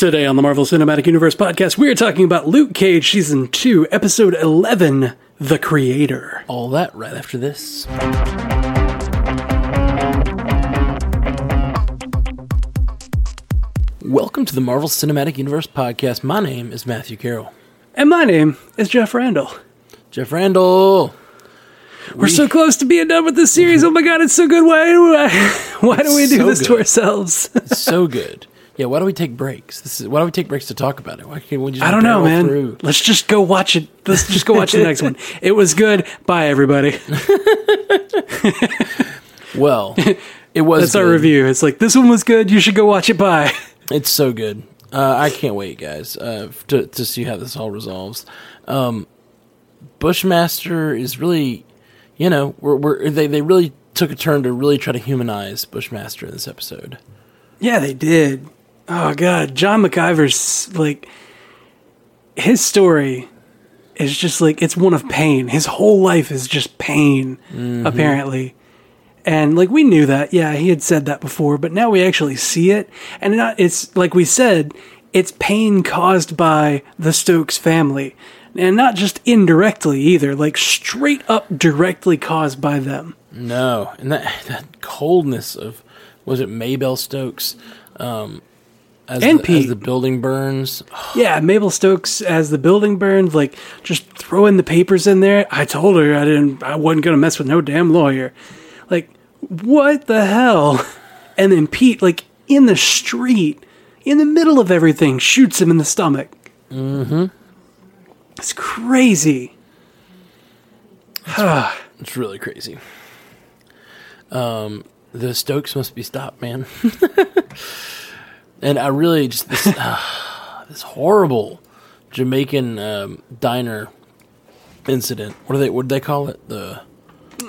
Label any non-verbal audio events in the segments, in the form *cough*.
Today on the Marvel Cinematic Universe podcast, we are talking about Luke Cage Season 2, Episode 11 The Creator. All that right after this. Welcome to the Marvel Cinematic Universe podcast. My name is Matthew Carroll. And my name is Jeff Randall. Jeff Randall. We're so close to being done with this series. Oh my god, it's so good. Why do, I, *laughs* why do we do So this to ourselves? So *laughs* good. Yeah, why don't we take breaks? This is why don't we take breaks to talk about it? Why can't we just I don't know, man. through? Let's just go watch it. Let's just go watch the next one. *laughs* It was good. Bye, everybody. *laughs* Well, it was That's our review. It's like, this one was good. You should go watch it. Bye. It's so good. Uh, I can't wait, guys, uh, to to see how this all resolves. Um, Bushmaster is really, you know, we're, we're they they really took a turn to really try to humanize Bushmaster in this episode. Yeah, they did. Oh god, John McIver's like his story is just like it's one of pain. His whole life is just pain, apparently. And like we knew that, yeah, he had said that before, but now we actually see it, and not, it's like we said, it's pain caused by the Stokes family, and not just indirectly either, like straight up directly caused by them. No, and that that coldness of was it Mabel Stokes, um, as And the, Pete. as the building burns. *sighs* Yeah, Mabel Stokes as the building burns, like just throwing the papers in there. I told her I didn't I wasn't gonna mess with no damn lawyer. Like, what the hell? And then Pete, like in the street, in the middle of everything, shoots him in the stomach. Mm-hmm. It's crazy. It's *sighs* really crazy. Um, the Stokes must be stopped, man. *laughs* and I really just this *sighs* ah, this horrible Jamaican um, diner incident. What do they what do they call it? The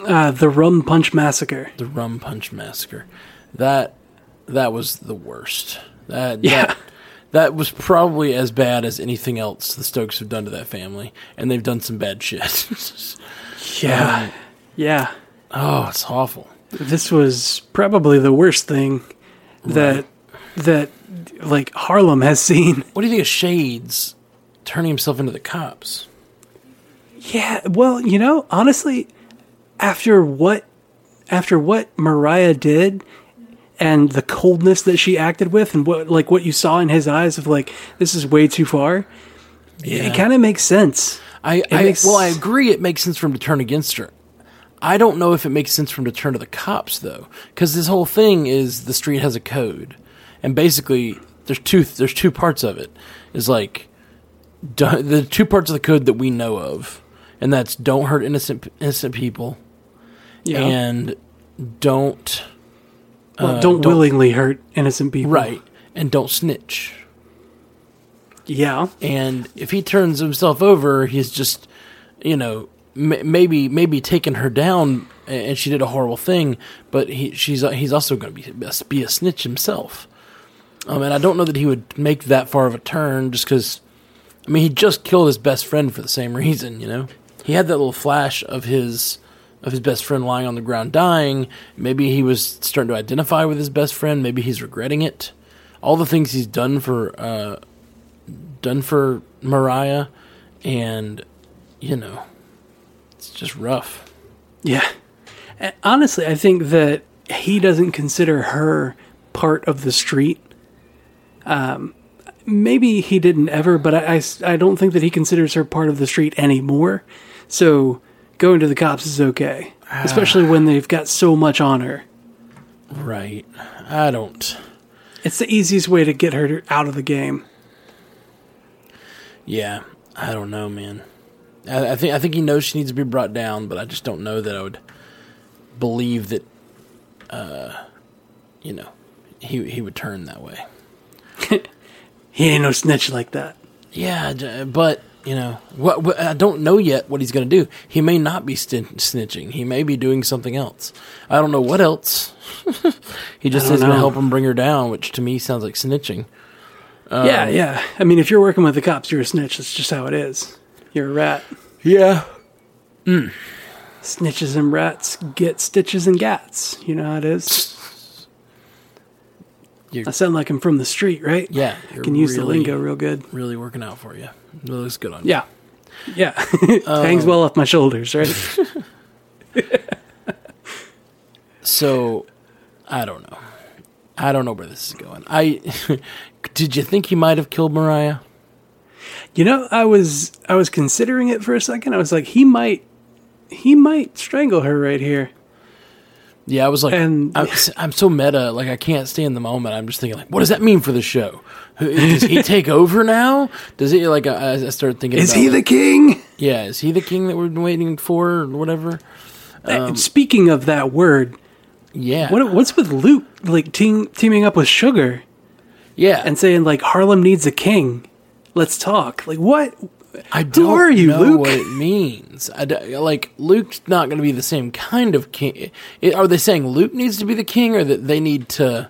Uh, the Rum Punch Massacre. the rum punch massacre. That that was the worst. That Yeah. that, that was probably as bad as anything else the Stokes have done to that family, and they've done some bad shit. *laughs* Yeah. yeah. oh, it's awful. This was probably the worst thing that that like Harlem has seen. *laughs* What do you think of Shades turning himself into the cops? Yeah, well, you know, honestly, after what after what Mariah did and the coldness that she acted with and what like what you saw in his eyes of like this is way too far, Yeah. it kind of makes sense. I, I makes- well, I agree. It makes sense for him to turn against her. I don't know if it makes sense for him to turn to the cops though, because this whole thing is the street has a code, and basically there's two there's two parts of it. Is like do, the two parts of the code that we know of, and that's don't hurt innocent innocent people, Yeah. and don't well, uh, don't, don't- willingly hurt innocent people. right, and don't snitch. Yeah. and if he turns himself over, he's just, you know, m- maybe maybe taking her down, and she did a horrible thing, but he she's he's also going to be be a snitch himself. Um, and I don't know that he would make that far of a turn just because. I mean, he just killed his best friend for the same reason, you know. He had that little flash of his of his best friend lying on the ground dying. Maybe he was starting to identify with his best friend. Maybe he's regretting it. All the things he's done for uh, done for Mariah, and you know, it's just rough. Yeah. Honestly, I think that he doesn't consider her part of the street. Um, maybe he didn't ever, but I—I don't think that he considers her part of the street anymore. So going to the cops is okay, especially when they've got so much on her. Right? I don't. It's the easiest way to get her out of the game. Yeah, I don't know, man. I, I think I think he knows she needs to be brought down, but I just don't know that I would believe that. Uh, you know, he he would turn that way. *laughs* He ain't no snitch like that. Yeah, but you know, what, what I don't know yet what he's going to do. He may not be stin- snitching. He may be doing something else. I don't know what else. *laughs* he just I says don't going to help him bring her down, which to me sounds like snitching. Um, yeah, yeah. I mean, if you're working with the cops, you're a snitch. That's just how it is. You're a rat. Yeah. Mm. Snitches and rats get stitches and gats. You know how it is. You're- I sound like I'm from the street, right? Yeah, I you're can use the lingo real good. Really working out for you. It looks good on you. Yeah, yeah, *laughs* um, hangs well off my shoulders, right? *laughs* So, I don't know. I don't know where this is going. I *laughs* did you think he might have killed Mariah? You know, I was I was considering it for a second. I was like, he might he might strangle her right here. Yeah, I was like, And- I'm, I'm so meta. Like, I can't stay in the moment. I'm just thinking, like, what does that mean for the show? Does he take over now? Does he like? I, I started thinking, Is he the king? Yeah, is he the king that we've been waiting for, or whatever? Uh, Speaking of that word, Yeah, what what's with Luke like team, teaming up with Sugar yeah. and saying like Harlem needs a king? Let's talk. Like what? I don't are you, know Luke? what it means. I like Luke's not going to be the same kind of king. Are they saying Luke needs to be the king, or that they need to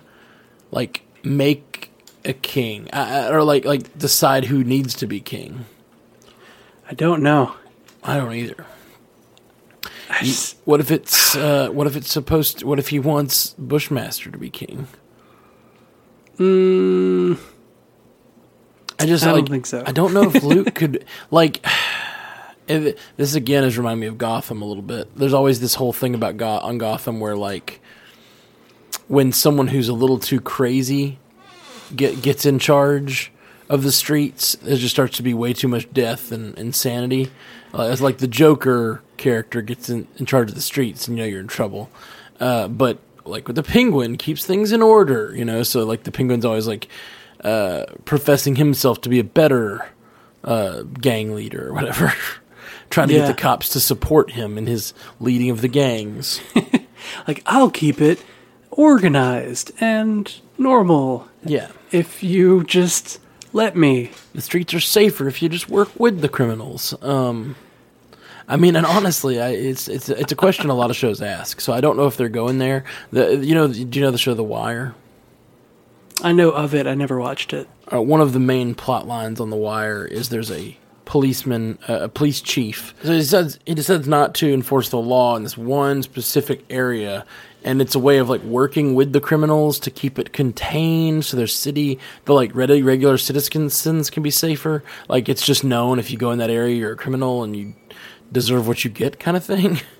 like make a king, I, or like like decide who needs to be king? I don't know. I don't either. I just, What if it's uh, what if it's supposed? To, what if he wants Bushmaster to be king? I just I don't think so. I don't know if Luke *laughs* could like. *sighs* this again is reminding me of Gotham a little bit. There's always this whole thing about Go- on Gotham where like when someone who's a little too crazy get gets in charge of the streets, it just starts to be way too much death and insanity. Uh, it's like the Joker character gets in, in charge of the streets, and you know you're in trouble. Uh, but like with the Penguin, keeps things in order. You know, so like the Penguin's always like uh, professing himself to be a better uh, gang leader or whatever, *laughs* trying to Yeah. get the cops to support him in his leading of the gangs. *laughs* like I'll keep it organized and normal yeah. if you just let me. the streets are safer if you just work with the criminals. Um, I mean, and honestly, I, it's it's it's a question a lot of shows ask. So I don't know if they're going there. The you know, do you know the show The Wire? I know of it. I never watched it. Uh, one of the main plot lines on The Wire is there's a policeman, uh, a police chief. So he says he decides not to enforce the law in this one specific area, and it's a way of like working with the criminals to keep it contained, so their city, the like regular citizens can be safer. Like it's just known if you go in that area, you're a criminal and you deserve what you get, kind of thing. *laughs*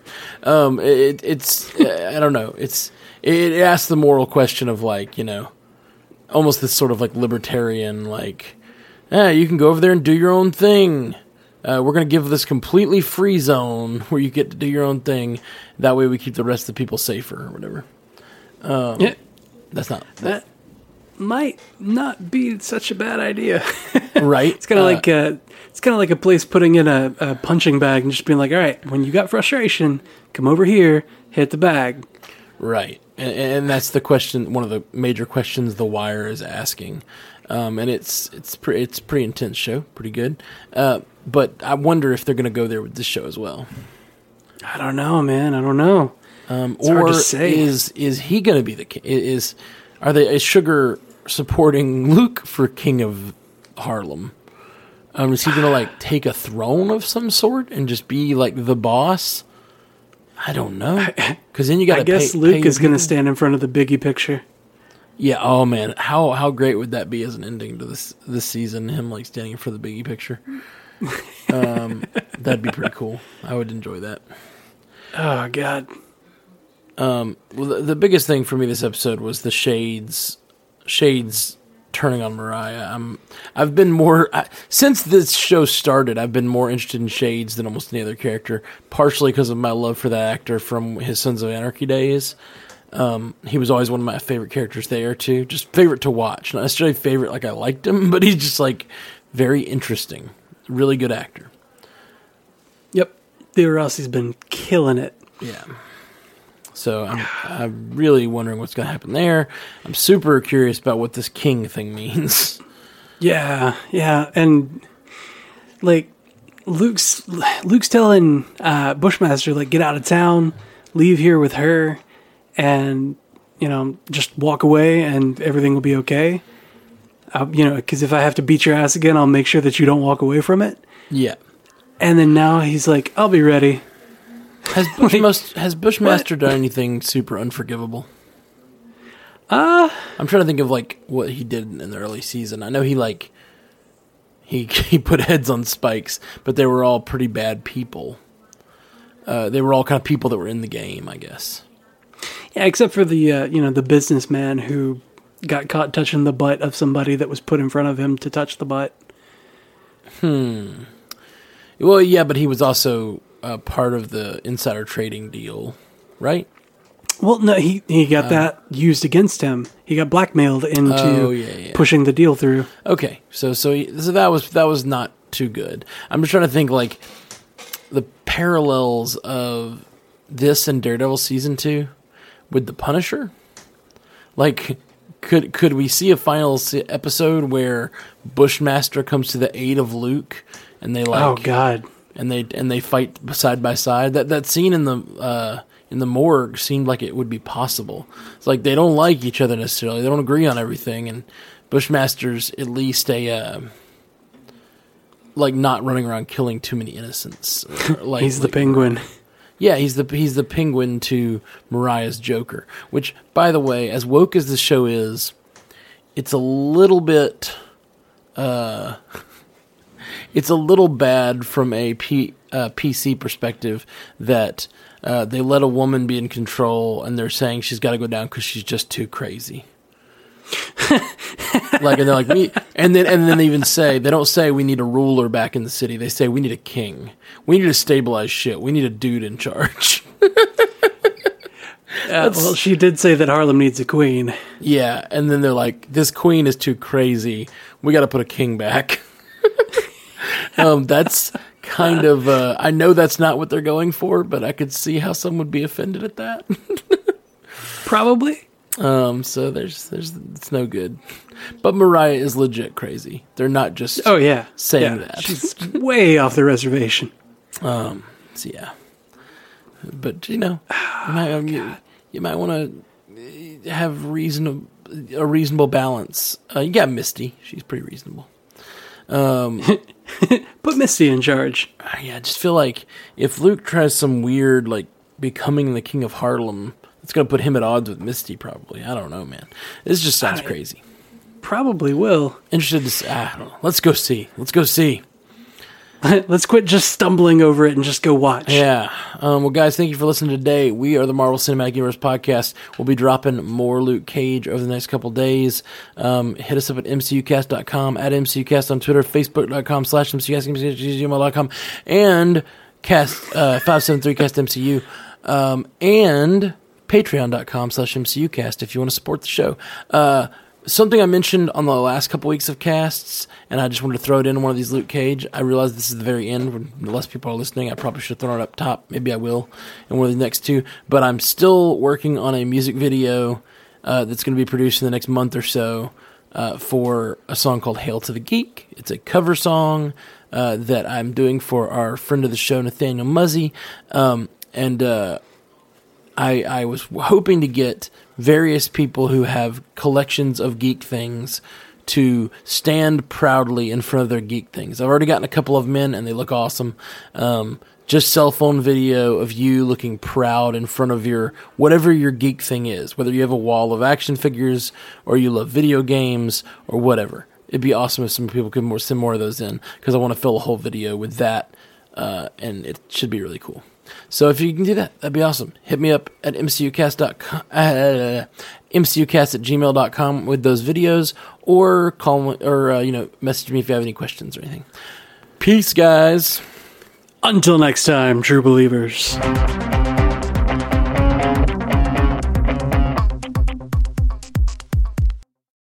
Um, it, it's I don't know. It's it asks the moral question of like you know almost this sort of like libertarian, like, yeah, you can go over there and do your own thing. Uh, we're going to give this completely free zone *laughs* where you get to do your own thing. That way we keep the rest of the people safer or whatever. yeah, That's not that might not be such a bad idea. *laughs* right. It's kind of like uh, it's kind of like a place putting in a, a punching bag and just being like, all right, when you got frustration, come over here, hit the bag. Right, and, and that's the question. One of the major questions The Wire is asking, um, and it's it's pretty it's a pretty intense show, pretty good. Uh, but I wonder if they're going to go there with this show as well. I don't know, man. I don't know. Um, or is is he going to be the king? Is are they is Sugar supporting Luke for king of Harlem? Um, is he going to like take a throne of some sort and just be like the boss? I don't know. Because then you got. I guess Luke is going to stand in front of the Biggie picture. Yeah. Oh man, how how great would that be as an ending to this this season? Him like standing for the Biggie picture. *laughs* Um, that'd be pretty cool. I would enjoy that. Oh God. Well, the, the biggest thing for me this episode was the shades, shades turning on Mariah. I'm, I've been more I, since this show started. I've been more interested in Shades than almost any other character, partially because of my love for that actor from his Sons of Anarchy days. Um, he was always one of my favorite characters there too. Just favorite to watch, not necessarily favorite like I liked him, *laughs* but he's just like very interesting, really good actor. Yep. Theo Rossi's been killing it. Yeah. So I'm, I'm really wondering what's going to happen there. I'm super curious about what this king thing means. *laughs* Yeah, yeah, and like Luke's Luke's telling uh, Bushmaster like get out of town, leave here with her, and you know just walk away and everything will be okay. Uh, you know, because if I have to beat your ass again, I'll make sure that you don't walk away from it. Yeah. And then now he's like, I'll be ready. *laughs* Has Bushmaster, has Bushmaster done anything super unforgivable? Uh, I'm trying to think of like what he did in the early season. I know he like he *laughs* he put heads on spikes, but they were all pretty bad people. Uh, they were all kind of people that were in the game, I guess. yeah, except for the uh, you know the businessman who got caught touching the butt of somebody that was put in front of him to touch the butt. Hmm. Well, yeah, but he was also uh, part of the insider trading deal, right? Well, no, he he got that used against him. He got blackmailed into Oh, yeah, yeah. pushing the deal through. Okay, so so he- so that was that was not too good. I'm just trying to think like the parallels of this and Daredevil season two with the Punisher. Like, could could we see a final se- episode where Bushmaster comes to the aid of Luke and they like oh God, and they and they fight side by side. That that scene in the uh, in the morgue seemed like it would be possible. It's like they don't like each other necessarily. They don't agree on everything, and Bushmaster's at least a uh, like not running around killing too many innocents. *laughs* Like he's the like- penguin. yeah, he's the he's the penguin to Mariah's Joker. Which, by the way, as woke as the show is, it's a little bit, uh, it's a little bad from a P, uh, PC perspective that uh, they let a woman be in control and they're saying she's got to go down because she's just too crazy. *laughs* like and they're like me and then and then they even say they don't say we need a ruler back in the city. They say we need a king. We need to stabilize shit. We need a dude in charge. *laughs* Uh, well, she did say that Harlem needs a queen. yeah and then they're like this queen is too crazy. We got to put a king back um that's kind of uh i know that's not what they're going for but i could see how some would be offended at that *laughs* Probably. um so there's there's it's no good but mariah is legit crazy they're not just Oh yeah, Saying Yeah, that. she's way off the reservation. So yeah, but you know, you might, um, you, you might want to have reasonable a reasonable balance. Uh, you got Misty; she's pretty reasonable. *laughs* Put Misty in charge. Uh, yeah, I just feel like if Luke tries some weird like becoming the king of Harlem, it's gonna put him at odds with Misty. Probably, I don't know, man. This just sounds I- crazy. Probably will. Interested to see. I don't know. Let's go see. Let's go see. *laughs* Let's quit just stumbling over it and just go watch. Yeah. Um, well, guys, thank you for listening today. We are the Marvel Cinematic Universe podcast. We'll be dropping more Luke Cage over the next couple days. Um, hit us up at mcucast.com, at mcucast on Twitter, facebook.com slash mcucast, and cast uh, 573castmcu, um, and patreon.com slash mcucast if you want to support the show. Uh, something I mentioned on the last couple weeks of casts, and I just wanted to throw it in one of these Luke Cage. I realize this is the very end when less people are listening. I probably should have thrown it up top. Maybe I will in one of the next two. But I'm still working on a music video uh, that's going to be produced in the next month or so uh, for a song called "Hail to the Geek." It's a cover song uh, that I'm doing for our friend of the show, Nathaniel Muzzy, um, and. I, I was hoping to get various people who have collections of geek things to stand proudly in front of their geek things. I've already gotten a couple of men and they look awesome. Um, just cell phone video of you looking proud in front of your whatever your geek thing is, whether you have a wall of action figures or you love video games or whatever. It'd be awesome if some people could more send more of those in because I want to fill a whole video with that, uh, and it should be really cool. So if you can do that, that'd be awesome. Hit me up at mcucast.com, uh, mcucast at gmail.com with those videos or call or, uh, you know, message me if you have any questions or anything. Peace, guys. Until next time, true believers.